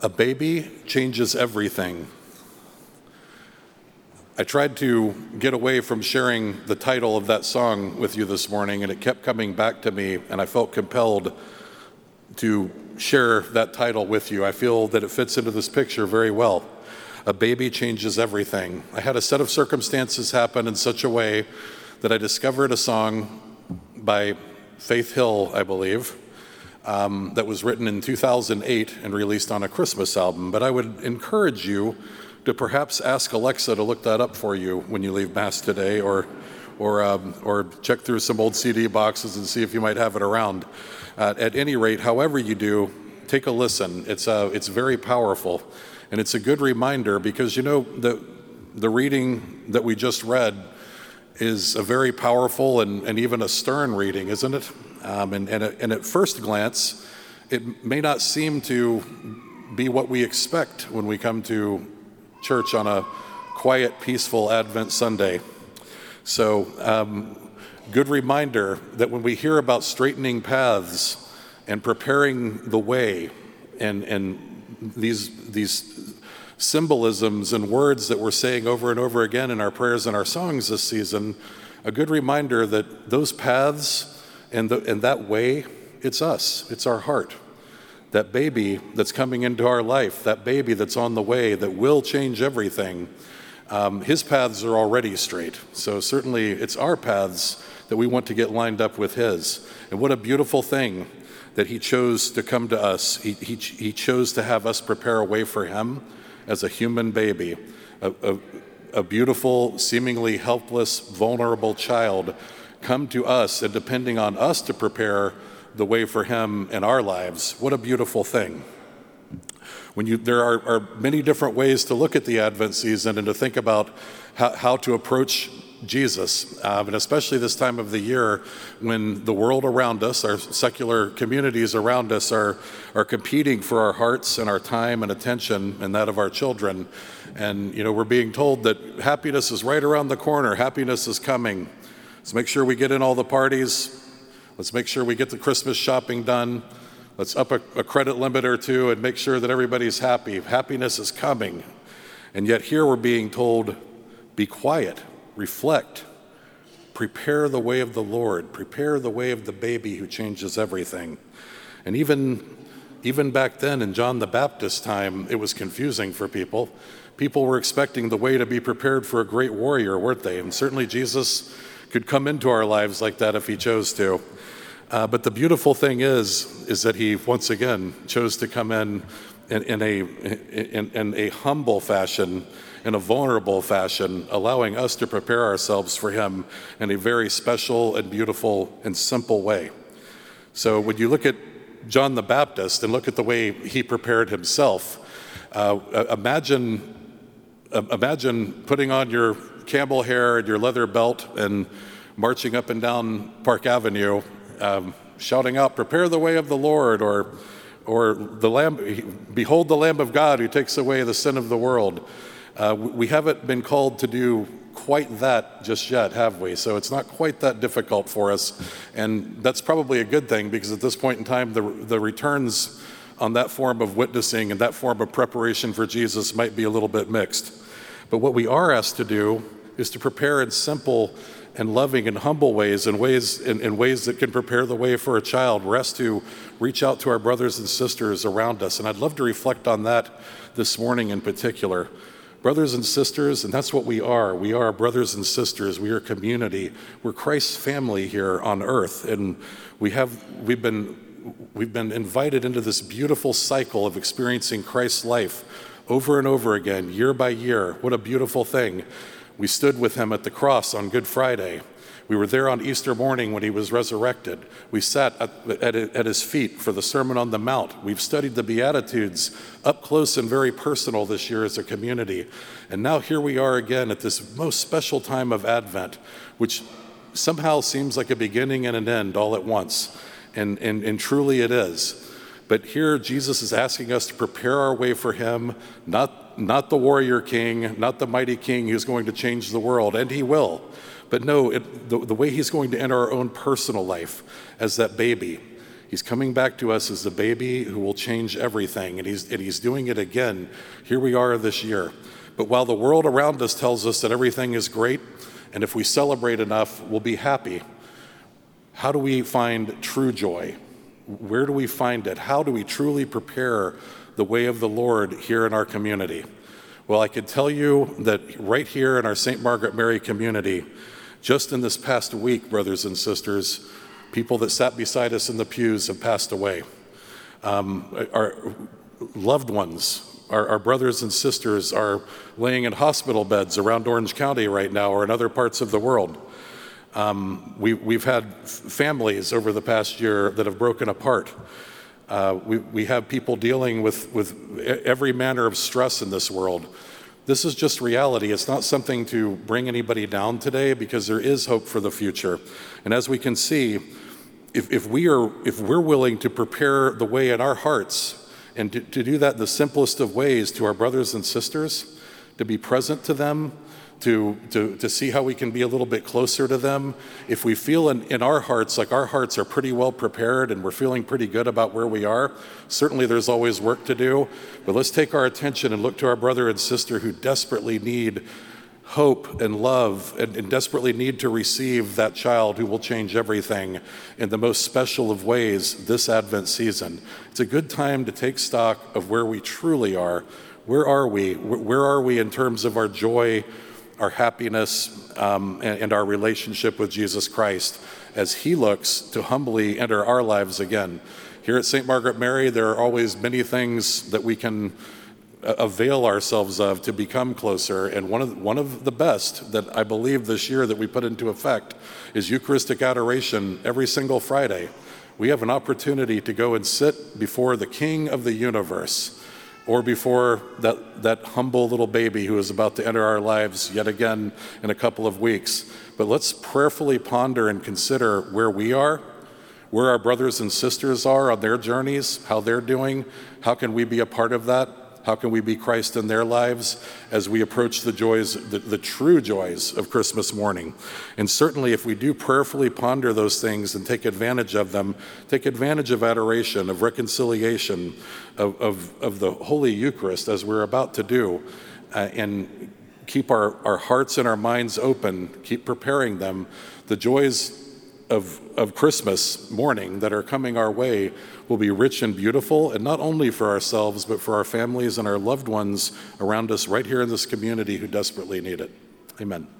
A baby changes everything. I tried to get away from sharing the title of that song with you this morning, and it kept coming back to me, and I felt compelled to share that title with you. I feel that it fits into this picture very well. A baby changes everything. I had a set of circumstances happen in such a way that I discovered a song by Faith Hill, I believe, um, that was written in 2008 and released on a Christmas album. But I would encourage you to perhaps ask Alexa to look that up for you when you leave Mass today, or, or, um, or check through some old CD boxes and see if you might have it around. Uh, at any rate, however you do, take a listen. It's, uh, it's very powerful, and it's a good reminder because you know the, the reading that we just read is a very powerful and, and even a stern reading, isn't it? Um, and, and, and at first glance, it may not seem to be what we expect when we come to church on a quiet, peaceful Advent Sunday. So, um, good reminder that when we hear about straightening paths and preparing the way and, and these, these symbolisms and words that we're saying over and over again in our prayers and our songs this season, a good reminder that those paths and, the, and that way, it's us, it's our heart. That baby that's coming into our life, that baby that's on the way that will change everything, um, his paths are already straight. So, certainly, it's our paths that we want to get lined up with his. And what a beautiful thing that he chose to come to us. He, he, he chose to have us prepare a way for him as a human baby, a, a, a beautiful, seemingly helpless, vulnerable child come to us and depending on us to prepare the way for him in our lives. What a beautiful thing. When you, there are, are many different ways to look at the Advent season and to think about how, how to approach Jesus, um, and especially this time of the year when the world around us, our secular communities around us, are, are competing for our hearts and our time and attention and that of our children. And, you know, we're being told that happiness is right around the corner, happiness is coming. Let's make sure we get in all the parties. Let's make sure we get the Christmas shopping done. Let's up a, a credit limit or two and make sure that everybody's happy. Happiness is coming. And yet, here we're being told, be quiet reflect, prepare the way of the Lord, prepare the way of the baby who changes everything. And even, even back then in John the Baptist's time, it was confusing for people. People were expecting the way to be prepared for a great warrior, weren't they? And certainly Jesus could come into our lives like that if he chose to. Uh, but the beautiful thing is, is that he once again chose to come in in, in a, in, in a humble fashion in a vulnerable fashion, allowing us to prepare ourselves for Him in a very special and beautiful and simple way. So when you look at John the Baptist and look at the way he prepared himself, uh, imagine, uh, imagine putting on your camel hair and your leather belt and marching up and down Park Avenue, um, shouting out, Prepare the way of the Lord, or, or the Lamb, Behold the Lamb of God who takes away the sin of the world. Uh, we haven't been called to do quite that just yet, have we? So it's not quite that difficult for us. And that's probably a good thing because at this point in time, the, the returns on that form of witnessing and that form of preparation for Jesus might be a little bit mixed. But what we are asked to do is to prepare in simple and loving and humble ways and ways in, in, ways that can prepare the way for a child. Asked to reach out to our brothers and sisters around us. And I'd love to reflect on that this morning in particular brothers and sisters, and that's what we are. We are brothers and sisters. We are community. We're Christ's family here on earth, and we have we've been we've been invited into this beautiful cycle of experiencing Christ's life over and over again, year by year. What a beautiful thing. We stood with him at the cross on Good Friday. We were there on Easter morning when he was resurrected. We sat at, at, at, his feet for the Sermon on the Mount. We've studied the Beatitudes up close and very personal this year as a community. And now here we are again at this most special time of Advent, which somehow seems like a beginning and an end all at once. And, and, and truly it is. But here Jesus is asking us to prepare our way for him, not, not the warrior king, not the mighty king who's going to change the world, and he will. But no, it, the, the way he's going to enter our own personal life as that baby, He's coming back to us as the baby who will change everything, and he's, and he's doing it again. Here we are this year. But while the world around us tells us that everything is great, and if we celebrate enough, we'll be happy, how do we find true joy? Where do we find it? How do we truly prepare the way of the Lord here in our community? Well, I could tell you that right here in our St. Margaret Mary community, just in this past week, brothers and sisters, people that sat beside us in the pews have passed away. Um, our loved ones, our, our, brothers and sisters, are laying in hospital beds around Orange County right now or in other parts of the world. Um, we, we've had families over the past year that have broken apart. Uh, we, we have people dealing with, with every manner of stress in this world. This is just reality. It's not something to bring anybody down today because there is hope for the future. And as we can see, if, if, we are, if we're willing to prepare the way in our hearts and to, to do that in the simplest of ways to our brothers and sisters, to be present to them, to, to, to see how we can be a little bit closer to them. If we feel in, in our hearts like our hearts are pretty well prepared and we're feeling pretty good about where we are, certainly there's always work to do. But let's take our attention and look to our brother and sister who desperately need hope and love and, and, desperately need to receive that child who will change everything in the most special of ways this Advent season. It's a good time to take stock of where we truly are. Where are we? Where are we in terms of our joy? Our happiness, um, and, and our relationship with Jesus Christ as He looks to humbly enter our lives again. Here at St. Margaret Mary, there are always many things that we can uh, avail ourselves of to become closer. And one of, one of the best that I believe this year that we put into effect is Eucharistic adoration every single Friday. We have an opportunity to go and sit before the King of the universe or before that, that humble little baby who is about to enter our lives yet again in a couple of weeks. But let's prayerfully ponder and consider where we are, where our brothers and sisters are on their journeys, how they're doing, how can we be a part of that, how can we be Christ in their lives as we approach the joys, the, the, true joys of Christmas morning? And certainly, if we do prayerfully ponder those things and take advantage of them, take advantage of adoration, of reconciliation, of, of, of the Holy Eucharist, as we're about to do, uh, and keep our, our hearts and our minds open, keep preparing them, the joys of, of Christmas morning that are coming our way will be rich and beautiful, and not only for ourselves, but for our families and our loved ones around us right here in this community who desperately need it. Amen.